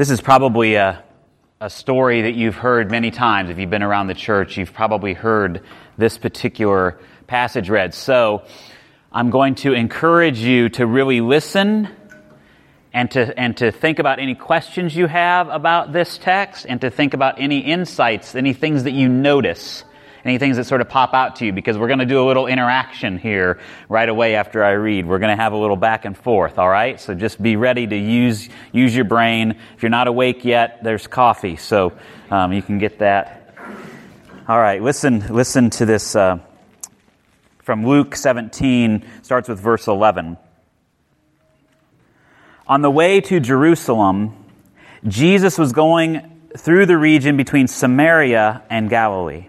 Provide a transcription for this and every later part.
This is probably a, a story that you've heard many times. If you've been around the church, you've probably heard this particular passage read. So I'm going to encourage you to really listen and to, and to think about any questions you have about this text and to think about any insights, any things that you notice any things that sort of pop out to you because we're going to do a little interaction here right away after I read. We're going to have a little back and forth, all right? So just be ready to use, use your brain. If you're not awake yet, there's coffee, so um, you can get that. All right, listen, listen to this uh, from Luke 17, starts with verse 11. On the way to Jerusalem, Jesus was going through the region between Samaria and Galilee.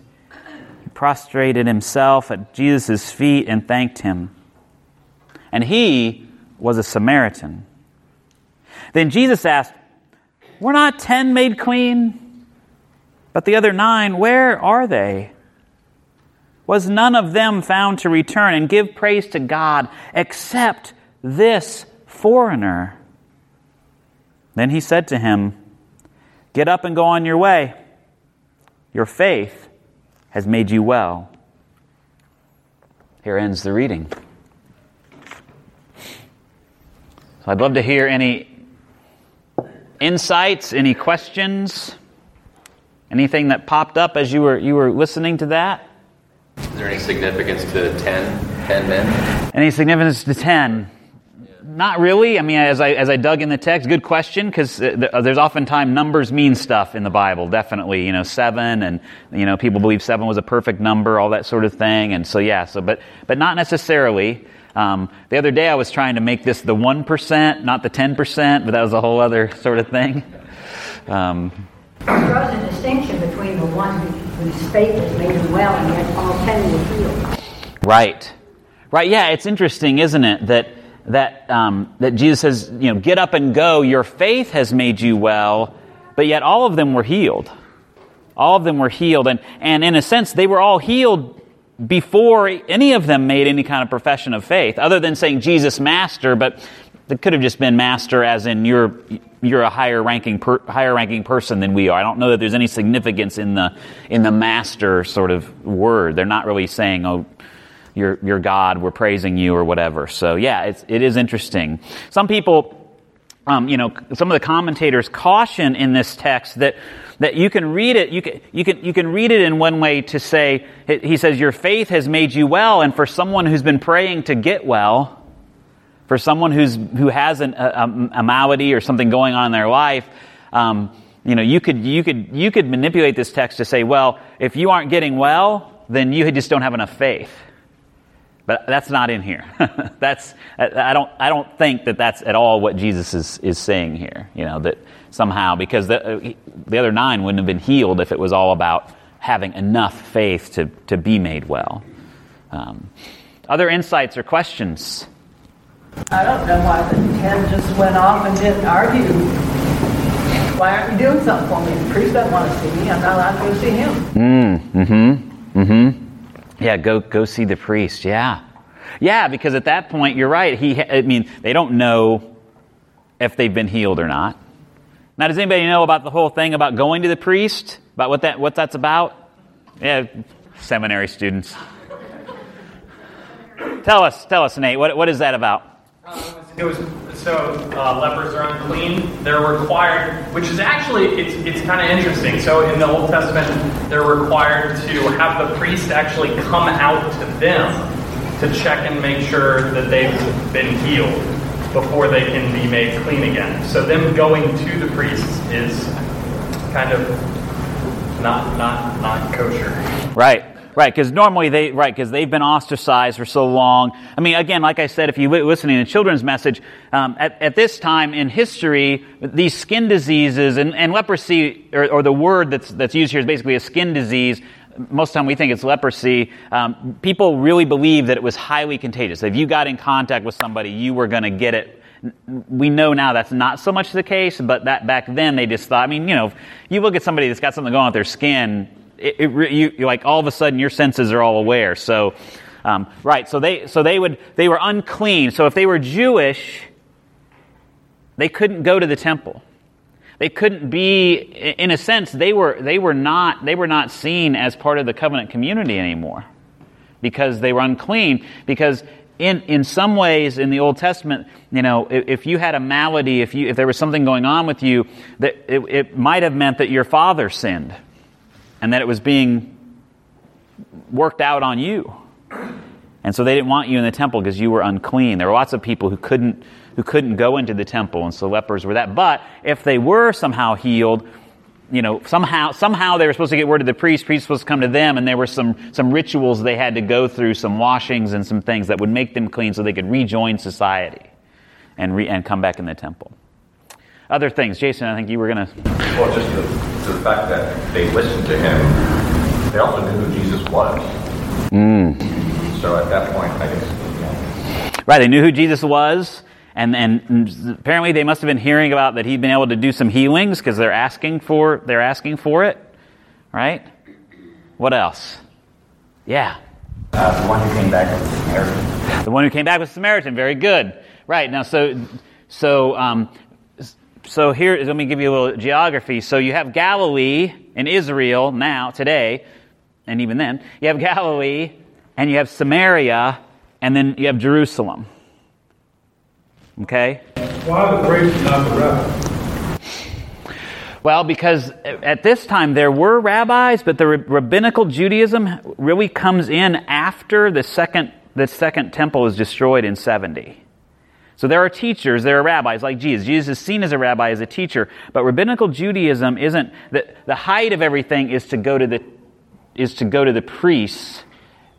prostrated himself at Jesus' feet and thanked him. And he was a Samaritan. Then Jesus asked, Were not ten made clean? But the other nine, where are they? Was none of them found to return and give praise to God except this foreigner? Then he said to him, Get up and go on your way. Your faith has made you well. Here ends the reading. So I'd love to hear any insights, any questions, anything that popped up as you were, you were listening to that. Is there any significance to 10, 10 men? Any significance to 10? Not really. I mean, as I, as I dug in the text, good question, because uh, uh, there's oftentimes numbers mean stuff in the Bible, definitely. You know, seven, and, you know, people believe seven was a perfect number, all that sort of thing. And so, yeah, so, but, but not necessarily. Um, the other day I was trying to make this the 1%, not the 10%, but that was a whole other sort of thing. Um, draws a distinction between the one whose faith has made him well and yet all ten were healed. Right. Right, yeah, it's interesting, isn't it, that that, um, that Jesus says, you know, get up and go, your faith has made you well, but yet all of them were healed. All of them were healed. And, and in a sense, they were all healed before any of them made any kind of profession of faith, other than saying Jesus Master, but it could have just been Master as in you're, you're a higher ranking, per, higher ranking person than we are. I don't know that there's any significance in the, in the Master sort of word. They're not really saying, oh, your, your God, we're praising you or whatever. So yeah, it's, it is interesting. Some people, um, you know, some of the commentators caution in this text that, that you can read it, you can, you can, you can read it in one way to say, he says, your faith has made you well, and for someone who's been praying to get well, for someone who's, who has an, a, a malady or something going on in their life, um, you know, you could, you could, you could manipulate this text to say, well, if you aren't getting well, then you just don't have enough faith. But that's not in here. that's, I don't, I don't think that that's at all what Jesus is, is saying here. You know, that somehow, because the, the other nine wouldn't have been healed if it was all about having enough faith to, to be made well. Um, other insights or questions? I don't know why the ten just went off and didn't argue. Why aren't you doing something for me? The priest doesn't want to see me. I'm not allowed to go see him. Mm, mm-hmm. Mm-hmm. Yeah, go go see the priest. Yeah, yeah, because at that point, you're right. He, I mean, they don't know if they've been healed or not. Now, does anybody know about the whole thing about going to the priest? About what that what that's about? Yeah, seminary students. tell us, tell us, Nate. What what is that about? Uh, it was so uh, lepers are unclean. They're required, which is actually it's it's kind of interesting. So in the Old Testament, they're required to have the priest actually come out to them to check and make sure that they've been healed before they can be made clean again. So them going to the priest is kind of not not not kosher. Right. Right, because normally they, right, because they've been ostracized for so long. I mean, again, like I said, if you li- listening to children's message, um, at, at this time in history, these skin diseases and, and leprosy, or, or the word that's, that's used here is basically a skin disease. Most of the time we think it's leprosy. Um, people really believe that it was highly contagious. If you got in contact with somebody, you were going to get it we know now that's not so much the case, but that back then they just thought. I mean, you know, you look at somebody that's got something going on with their skin, it, it you, like all of a sudden your senses are all aware. So, um, right. So they so they would they were unclean. So if they were Jewish, they couldn't go to the temple. They couldn't be, in a sense, they were they were not they were not seen as part of the covenant community anymore because they were unclean. Because in, in some ways in the Old Testament, you know, if, if, you had a malady, if, you, if there was something going on with you, that it, it might have meant that your father sinned and that it was being worked out on you. And so they didn't want you in the temple because you were unclean. There were lots of people who couldn't, who couldn't go into the temple, and so lepers were that. But if they were somehow healed, you know, somehow, somehow they were supposed to get word to the priest, priest was supposed to come to them, and there were some, some rituals they had to go through, some washings and some things that would make them clean so they could rejoin society and, re, and come back in the temple. Other things. Jason, I think you were going to. Well, just the, fact that they listened to him, they also knew who Jesus was. Mm. So at that point, I guess. Right, they knew who Jesus was. And, and apparently they must have been hearing about that he'd been able to do some healings because they're asking for they're asking for it, right? What else? Yeah. Uh, the one who came back was Samaritan. The one who came back was Samaritan. Very good. Right now, so so um, so here let me give you a little geography. So you have Galilee in Israel now today, and even then you have Galilee, and you have Samaria, and then you have Jerusalem. Okay? Why the priest not the rabbi? Well, because at this time there were rabbis, but the rabbinical Judaism really comes in after the second, the second temple is destroyed in 70. So there are teachers, there are rabbis like Jesus. Jesus is seen as a rabbi, as a teacher, but rabbinical Judaism isn't, the, the height of everything is to go to the, is to go to the priests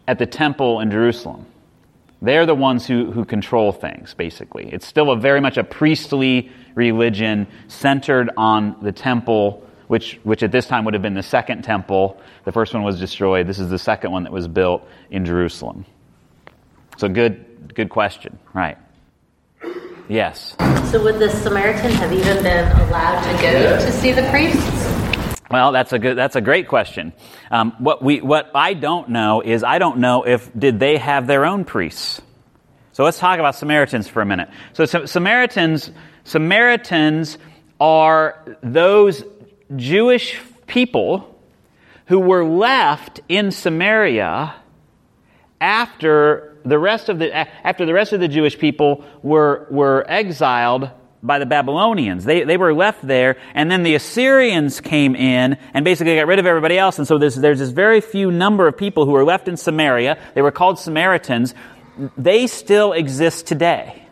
at the temple in Jerusalem. They're the ones who, who control things, basically. It's still a very much a priestly religion centered on the temple, which, which at this time would have been the second temple. The first one was destroyed. This is the second one that was built in Jerusalem. So good, good question. Right. Yes. So would the Samaritan have even been allowed to go to see the priests? Well, that's a good, that's a great question. Um, what we, what I don't know is I don't know if did they have their own priests. So let's talk about Samaritans for a minute. So Samaritans, Samaritans are those Jewish people who were left in Samaria after the rest of the after the rest of the Jewish people were were exiled by the Babylonians. They, they were left there, and then the Assyrians came in and basically got rid of everybody else. And so there's, there's this very few number of people who were left in Samaria. They were called Samaritans. They still exist today.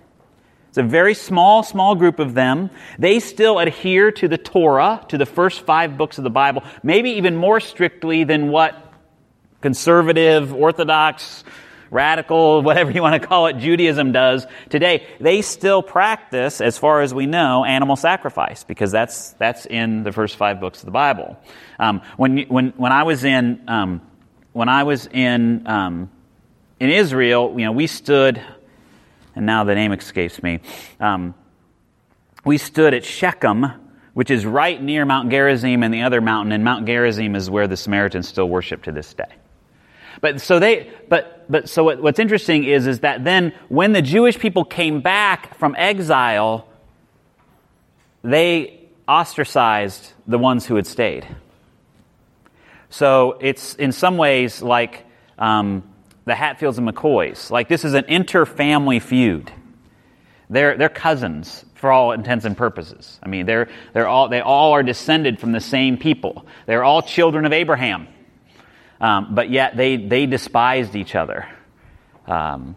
It's a very small, small group of them. They still adhere to the Torah, to the first five books of the Bible, maybe even more strictly than what conservative, orthodox, radical, whatever you want to call it, Judaism does today, they still practice, as far as we know, animal sacrifice because that's that's in the first five books of the Bible. Um, when when when I was in um, when I was in um, in Israel, you know, we stood, and now the name escapes me. Um, we stood at Shechem, which is right near Mount Gerizim and the other mountain, and Mount Gerizim is where the Samaritans still worship to this day. But so they, but, but so what, what's interesting is, is that then when the Jewish people came back from exile, they ostracized the ones who had stayed. So it's in some ways like um, the Hatfields and McCoys. Like this is an inter-family feud. They're, they're cousins for all intents and purposes. I mean, they're, they're all, they all are descended from the same people. They're all children of Abraham. Um, but yet they, they despised each other. Um,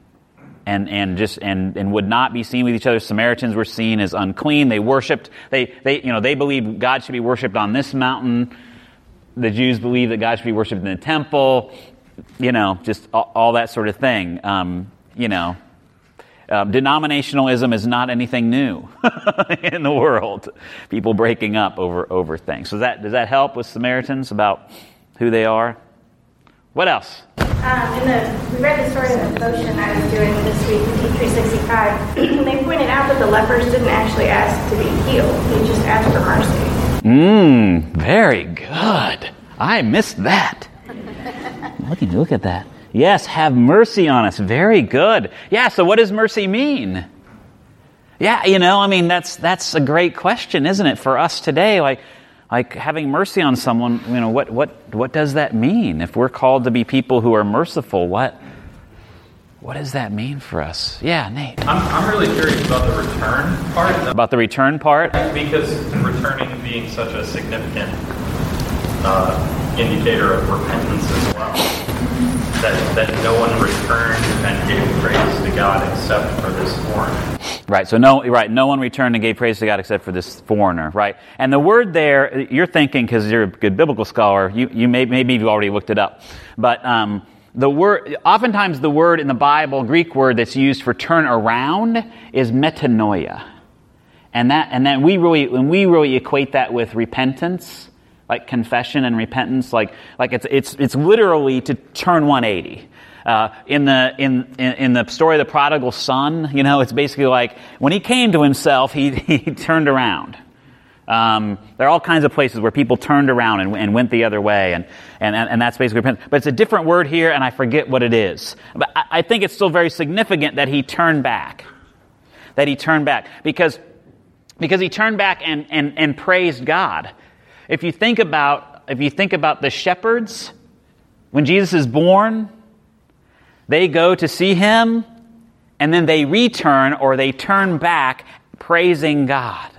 and, and just and, and would not be seen with each other. Samaritans were seen as unclean. They worshipped, they, they, you know, they believed God should be worshipped on this mountain. The Jews believed that God should be worshipped in the temple. you know, just all, all that sort of thing. Um, you know, uh, denominationalism is not anything new in the world. People breaking up over over things. So that does that help with Samaritans about who they are? What else? Um, in the, we read the story of the devotion I was doing this week, in T365. they pointed out that the lepers didn't actually ask to be healed; they just asked for mercy. Mmm, very good. I missed that. look, look at that. Yes, have mercy on us. Very good. Yeah, so what does mercy mean? Yeah, you know, I mean, that's, that's a great question, isn't it, for us today? Like, like having mercy on someone, you know, what, what, what does that mean? If we're called to be people who are merciful, what, what does that mean for us? Yeah, Nate. I'm, I'm really curious about the return part. About the return part? Because returning being such a significant uh, indicator of repentance as well. That, that no one returned and gave praise to God except for this foreigner. Right. So no, right. No one returned and gave praise to God except for this foreigner. Right. And the word there, you're thinking because you're a good biblical scholar, you, you may, maybe you've already looked it up, but um, the word, oftentimes the word in the Bible, Greek word that's used for turn around, is metanoia, and that and then we really when we really equate that with repentance like confession and repentance, like, like it's, it's, it's literally to turn 180. Uh, in the in, in the story of the prodigal son, you know, it's basically like when he came to himself, he he turned around. Um, there are all kinds of places where people turned around and, and went the other way, and, and, and that's basically repentance. But it's a different word here, and I forget what it is. But I, I think it's still very significant that he turned back. That he turned back because because he turned back and, and, and praised God. If you think about, if you think about the shepherds, when Jesus is born, they go to see him and then they return or they turn back praising God.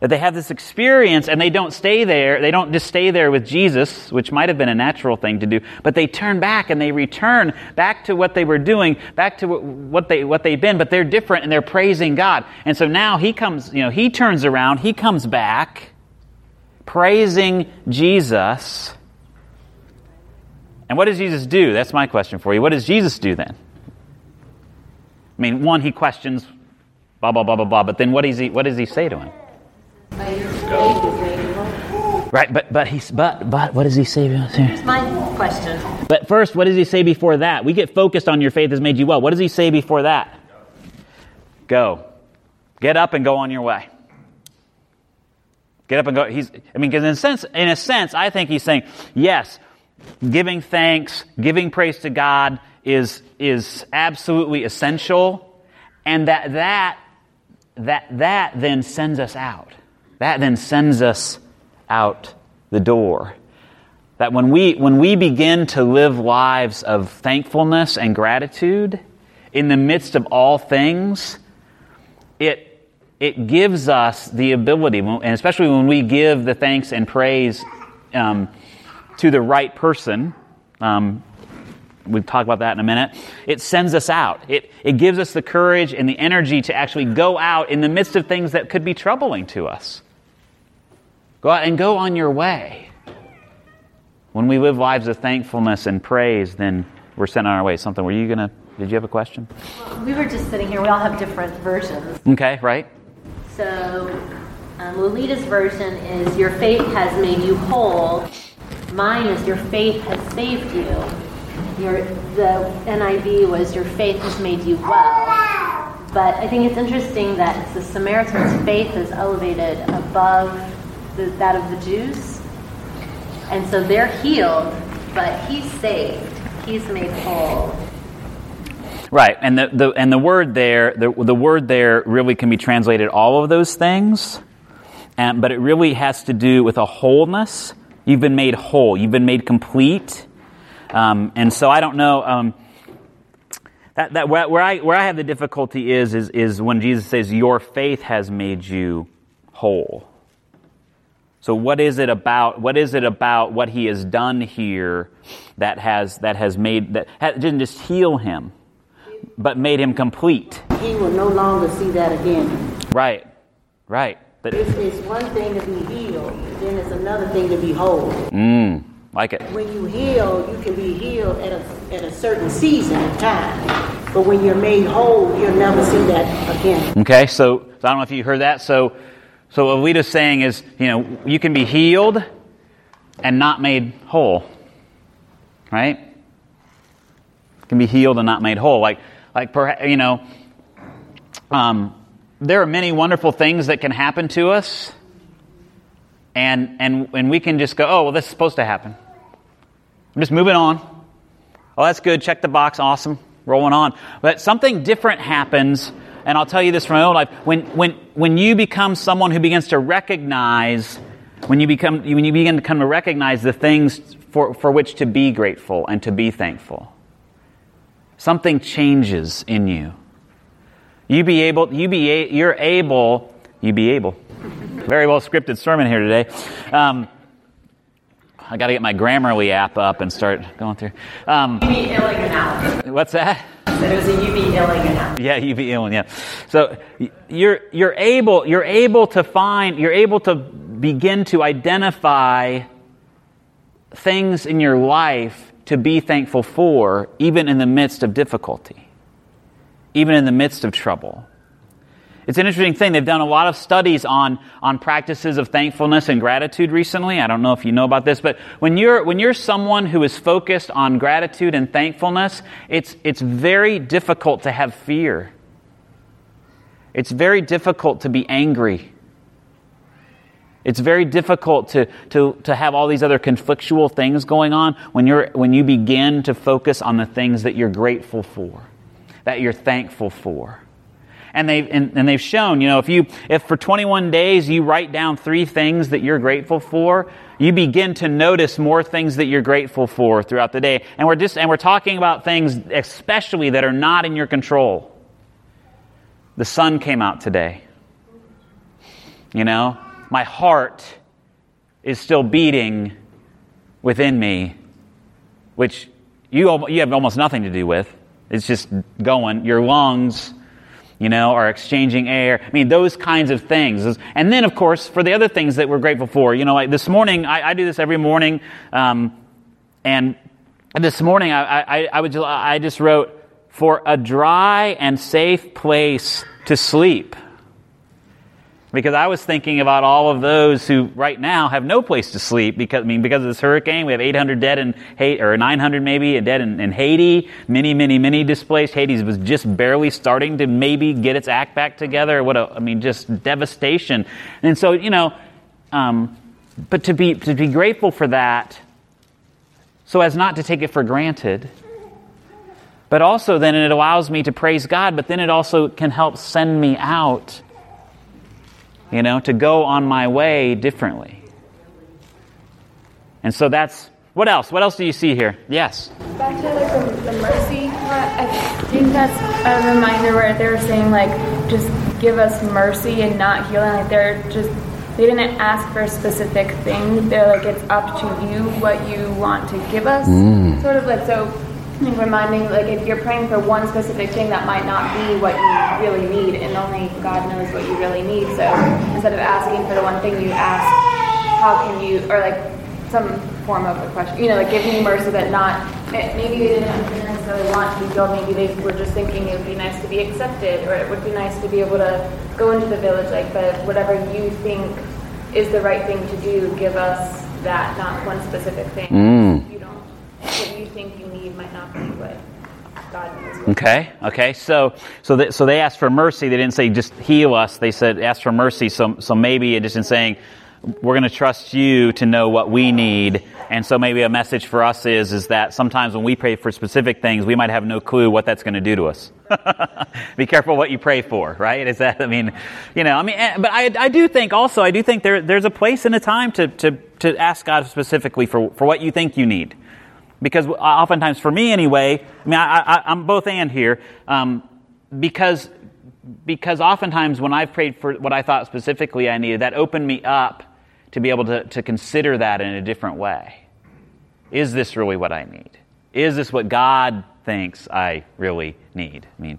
That they have this experience and they don't stay there. They don't just stay there with Jesus, which might have been a natural thing to do, but they turn back and they return back to what they were doing, back to what they what they've been, but they're different and they're praising God. And so now he comes, you know, he turns around, he comes back praising Jesus. And what does Jesus do? That's my question for you. What does Jesus do then? I mean, one, he questions, blah, blah, blah, blah, blah, but then what does he, what does he say to him? Right, but but he's but but what does he say? Here's my question. But first, what does he say before that? We get focused on your faith has made you well. What does he say before that? Go. Get up and go on your way. Get up and go. He's, I mean, because in a sense, in a sense, I think he's saying, yes, giving thanks, giving praise to God is, is absolutely essential, and that, that, that, that then sends us out. That then sends us out the door. That when we, when we begin to live lives of thankfulness and gratitude in the midst of all things, it it gives us the ability, and especially when we give the thanks and praise um, to the right person, um, we'll talk about that in a minute. It sends us out. It, it gives us the courage and the energy to actually go out in the midst of things that could be troubling to us. Go out and go on your way. When we live lives of thankfulness and praise, then we're sent on our way. Something, were you going to, did you have a question? We were just sitting here. We all have different versions. Okay, right? So, um, Lolita's version is Your faith has made you whole. Mine is Your faith has saved you. Your, the NIV was Your faith has made you well. But I think it's interesting that the Samaritan's faith is elevated above the, that of the Jews. And so they're healed, but he's saved. He's made whole. Right, and the, the, and the word there, the, the word there really can be translated all of those things, and, but it really has to do with a wholeness. You've been made whole. You've been made complete. Um, and so I don't know. Um, that, that where, I, where I have the difficulty is, is, is when Jesus says, Your faith has made you whole. So what is it about what is it about what he has done here that has that has made that didn't just heal him? But made him complete. He will no longer see that again. Right, right. But it's, it's one thing to be healed, then it's another thing to be whole. Mm. Like it. When you heal, you can be healed at a, at a certain season of time. But when you're made whole, you'll never see that again. Okay, so, so I don't know if you heard that. So, so what Alita's saying is, you know, you can be healed and not made whole. Right? Can be healed and not made whole. Like, like perhaps, you know, um, there are many wonderful things that can happen to us, and, and, and we can just go, oh, well, this is supposed to happen. I'm just moving on. Oh, that's good. Check the box. Awesome. Rolling on. But something different happens, and I'll tell you this from my own life. When, when, when you become someone who begins to recognize, when you, become, when you begin to come to recognize the things for, for which to be grateful and to be thankful, something changes in you. You be able, you be, you're able, you be able. Very well scripted sermon here today. Um, I got to get my Grammarly app up and start going through. Um, UB Illing analysis. What's that? So it was a UB Illing analysis. Yeah, UB Illing. Yeah. So you're you're able you're able to find you're able to begin to identify things in your life to be thankful for, even in the midst of difficulty, even in the midst of trouble. It's an interesting thing. They've done a lot of studies on, on practices of thankfulness and gratitude recently. I don't know if you know about this, but when you're, when you're someone who is focused on gratitude and thankfulness, it's, it's very difficult to have fear. It's very difficult to be angry. It's very difficult to, to, to have all these other conflictual things going on when, you're, when you begin to focus on the things that you're grateful for, that you're thankful for and they've, and, and, they've shown, you know, if you, if for 21 days you write down three things that you're grateful for, you begin to notice more things that you're grateful for throughout the day. And we're just, and we're talking about things especially that are not in your control. The sun came out today. You know, my heart is still beating within me, which you, you have almost nothing to do with. It's just going. Your lungs you know, are exchanging air. I mean, those kinds of things. And then, of course, for the other things that we're grateful for, you know, like this morning, I, I do this every morning, um, and this morning I, I, I, would just, I just wrote, for a dry and safe place to sleep because I was thinking about all of those who right now have no place to sleep because I mean because of this hurricane. We have 800 dead in Haiti, or 900 maybe dead in, in Haiti. Many, many, many displaced. Haiti was just barely starting to maybe get its act back together. What a, I mean, just devastation. And so you know, um, but to be to be grateful for that, so as not to take it for granted. But also, then it allows me to praise God, but then it also can help send me out you know, to go on my way differently. And so that's what else? What else do you see here? Yes. Back to like the, the mercy. I think that's a reminder where they're saying like, just give us mercy and not healing. Like they're just they didn't ask for a specific thing. They're like, it's up to you what you want to give us. Mm. Sort of like so reminding like if you're praying for one specific thing that might not be what you really need and only god knows what you really need so instead of asking for the one thing you ask how can you or like some form of a question you know like give me mercy but not maybe they didn't necessarily want to be healed maybe they were just thinking it would be nice to be accepted or it would be nice to be able to go into the village like but whatever you think is the right thing to do give us that not one specific thing mm. you don't think you need might not be what God knows. Okay, okay. So, so, they, so they asked for mercy. They didn't say just heal us. They said ask for mercy. So, so maybe just in saying we're going to trust you to know what we need. And so maybe a message for us is is that sometimes when we pray for specific things, we might have no clue what that's going to do to us. Be careful what you pray for, right? Is that I mean, you know, I mean, eh, but I, I do think also I do think there there's a place and a time to to to ask God specifically for for what you think you need. Because oftentimes, for me anyway, I mean, I, am both and here, um, because, because oftentimes when I've prayed for what I thought specifically I needed, that opened me up to be able to, to consider that in a different way. Is this really what I need? Is this what God thinks I really need? I mean,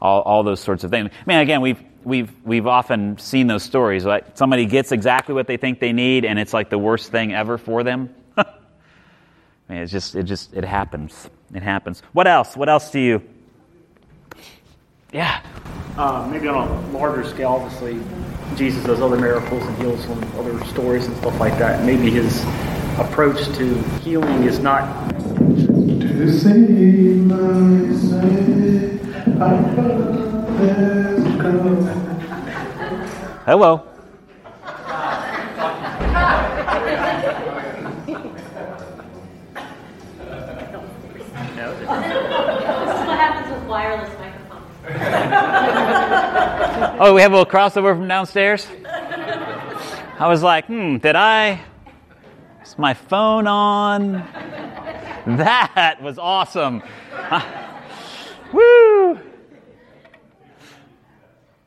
all, all those sorts of things. I mean, again, we've, we've, we've often seen those stories. Like somebody gets exactly what they think they need, and it's like the worst thing ever for them. I mean, it's just, it just, it happens. It happens. What else? What else do you? Yeah. Uh, maybe on a larger scale, obviously, Jesus does other miracles and heals some other stories and stuff like that. Maybe his approach to healing is not. To save my Hello. This is what happens with wireless microphones. Oh, we have a little crossover from downstairs? I was like, hmm, did I? Is my phone on? That was awesome. Woo!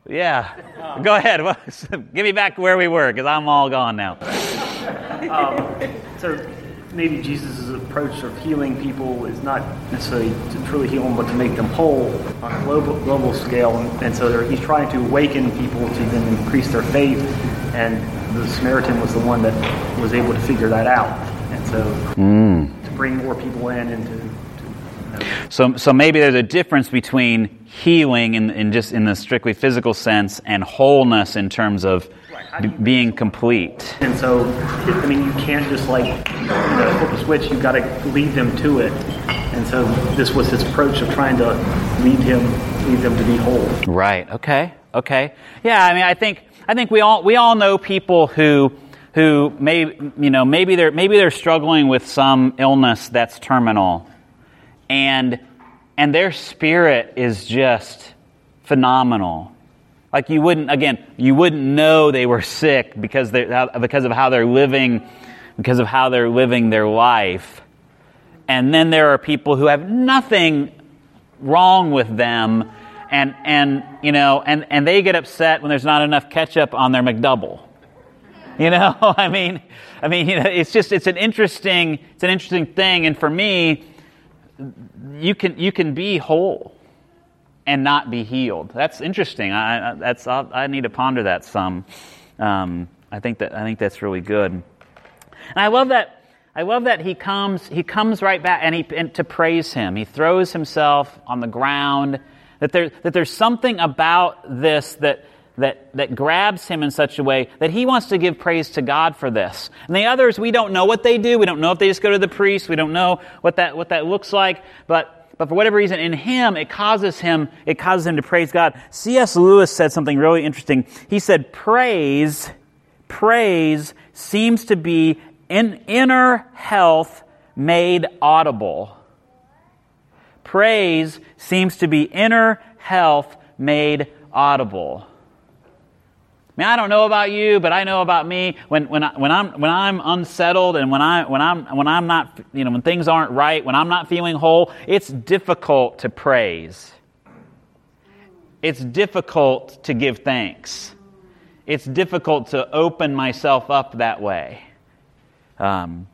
Yeah. Go ahead. Give me back where we were because I'm all gone now. Um, so maybe Jesus' approach of healing people is not necessarily to truly heal them, but to make them whole on a global, global scale. And, and so he's trying to awaken people to then increase their faith. And the Samaritan was the one that was able to figure that out. And so Mm. to bring more people in and to So, so maybe there's a difference between healing in, in just in the strictly physical sense and wholeness in terms of b- being complete. And so, I mean, you can't just like you know, flip a switch. You've got to lead them to it. And so, this was his approach of trying to lead him, lead them to be whole. Right. Okay. Okay. Yeah. I mean, I think I think we all we all know people who who may you know maybe they're maybe they're struggling with some illness that's terminal, and and their spirit is just phenomenal. Like you wouldn't again you wouldn't know they were sick because they're because of how they're living because of how they're living their life. And then there are people who have nothing wrong with them and and you know and and they get upset when there's not enough ketchup on their McDouble. You know, I mean, I mean, you know, it's just it's an interesting it's an interesting thing, and for me, you can you can be whole and not be healed. That's interesting. I, I that's I'll, i need to ponder that some. Um, I think that I think that's really good, and I love that. I love that he comes he comes right back and he and to praise him. He throws himself on the ground. That there that there's something about this that that, that grabs him in such a way that he wants to give praise to God for this. And the others, we don't know what they do. We don't know if they just go to the priest. We don't know what that, what that looks like. But, but for whatever reason, in him, it causes him, it causes him to praise God. C.S. Lewis said something really interesting. He said, praise, praise seems to be in inner health made audible. Praise seems to be inner health made audible. I mean, I don't know about you, but I know about me. When, when, I, when, I'm, when I'm unsettled and when, I, when, I'm, when I'm not, you know, when things aren't right, when I'm not feeling whole, it's difficult to praise. It's difficult to give thanks. It's difficult to open myself up that way. Um,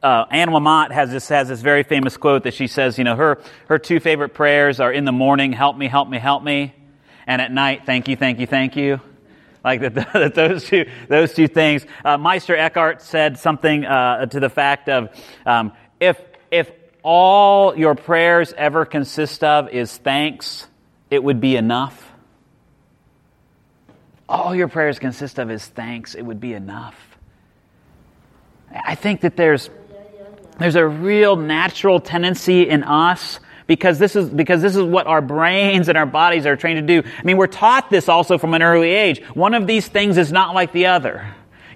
uh, Anne Lamott has this, has this very famous quote that she says, you know, her, her two favorite prayers are in the morning, help me, help me, help me and at night, thank you, thank you, thank you. Like that, those two, those two things. Uh, Meister Eckhart said something uh, to the fact of, um, if if all your prayers ever consist of is thanks, it would be enough. All your prayers consist of is thanks, it would be enough. I think that there's there's a real natural tendency in us because this is because this is what our brains and our bodies are trained to do. I mean, we're taught this also from an early age. One of these things is not like the other.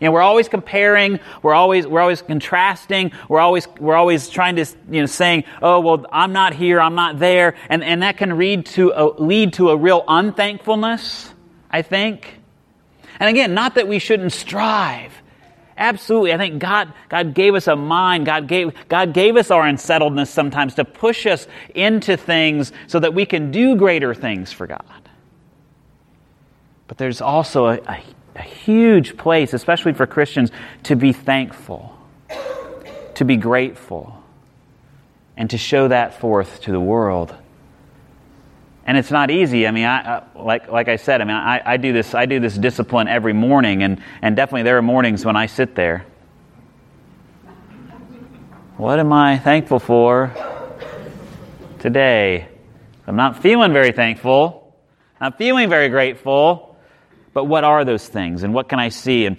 You know, we're always comparing, we're always we're always contrasting, we're always we're always trying to you know saying, "Oh, well, I'm not here, I'm not there." And and that can lead to a, lead to a real unthankfulness, I think. And again, not that we shouldn't strive. Absolutely. I think God, God gave us a mind. God gave, God gave us our unsettledness sometimes to push us into things so that we can do greater things for God. But there's also a, a, a huge place, especially for Christians, to be thankful, to be grateful, and to show that forth to the world. And it's not easy. I mean, I, I, like, like I said, I mean, I, I, do this, I do this discipline every morning, and, and definitely there are mornings when I sit there. What am I thankful for today? I'm not feeling very thankful. I'm feeling very grateful. But what are those things and what can I see? And,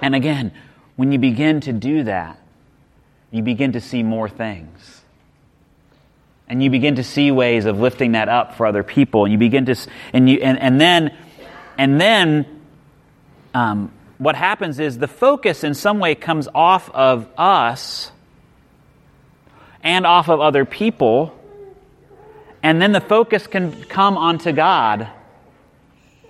and again, when you begin to do that, you begin to see more things. And you begin to see ways of lifting that up for other people. And you begin to, and you, and, and then, and then, um, what happens is the focus in some way comes off of us and off of other people, and then the focus can come onto God,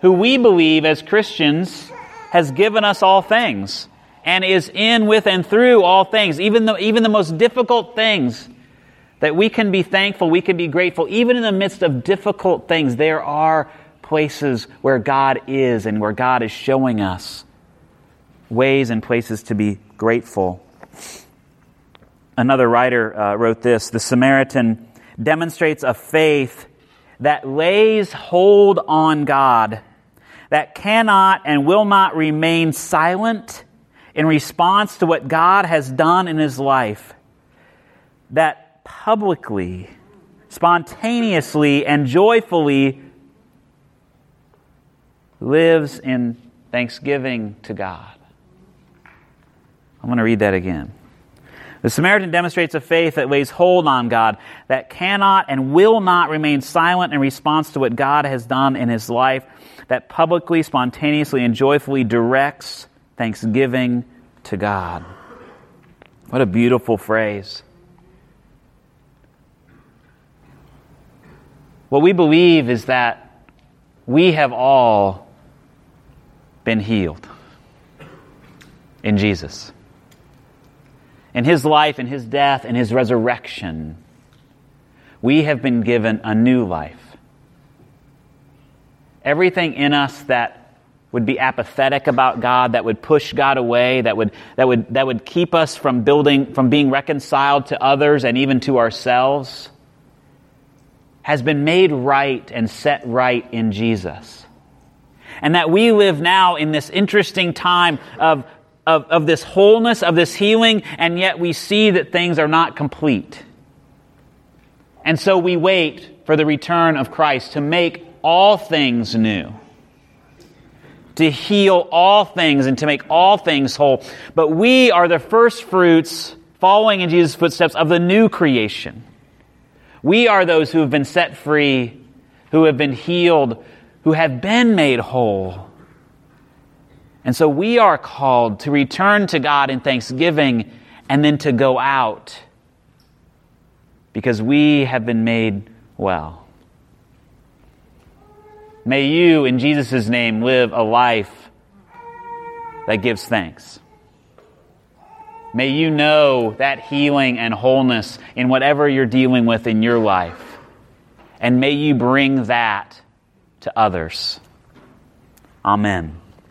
who we believe as Christians has given us all things and is in, with, and through all things, even the, even the most difficult things. That we can be thankful, we can be grateful. Even in the midst of difficult things, there are places where God is and where God is showing us ways and places to be grateful. Another writer uh, wrote this The Samaritan demonstrates a faith that lays hold on God, that cannot and will not remain silent in response to what God has done in his life, that publicly, spontaneously, and joyfully lives in thanksgiving to God. I'm going to read that again. The Samaritan demonstrates a faith that lays hold on God, that cannot and will not remain silent in response to what God has done in his life, that publicly, spontaneously, and joyfully directs thanksgiving to God. What a beautiful phrase. What we believe is that we have all been healed in Jesus in his life, in his death, in his resurrection, we have been given a new life. Everything in us that would be apathetic about God, that would push God away, that would, that would, that would keep us from building, from being reconciled to others and even to ourselves, has been made right and set right in Jesus. And that we live now in this interesting time of of, of this wholeness, of this healing, and yet we see that things are not complete. And so we wait for the return of Christ to make all things new, to heal all things and to make all things whole. But we are the first fruits following in Jesus' footsteps of the new creation. We are those who have been set free, who have been healed, who have been made whole. And so we are called to return to God in thanksgiving and then to go out because we have been made well. May you, in Jesus' name, live a life that gives thanks. May you know that healing and wholeness in whatever you're dealing with in your life. And may you bring that to others. Amen.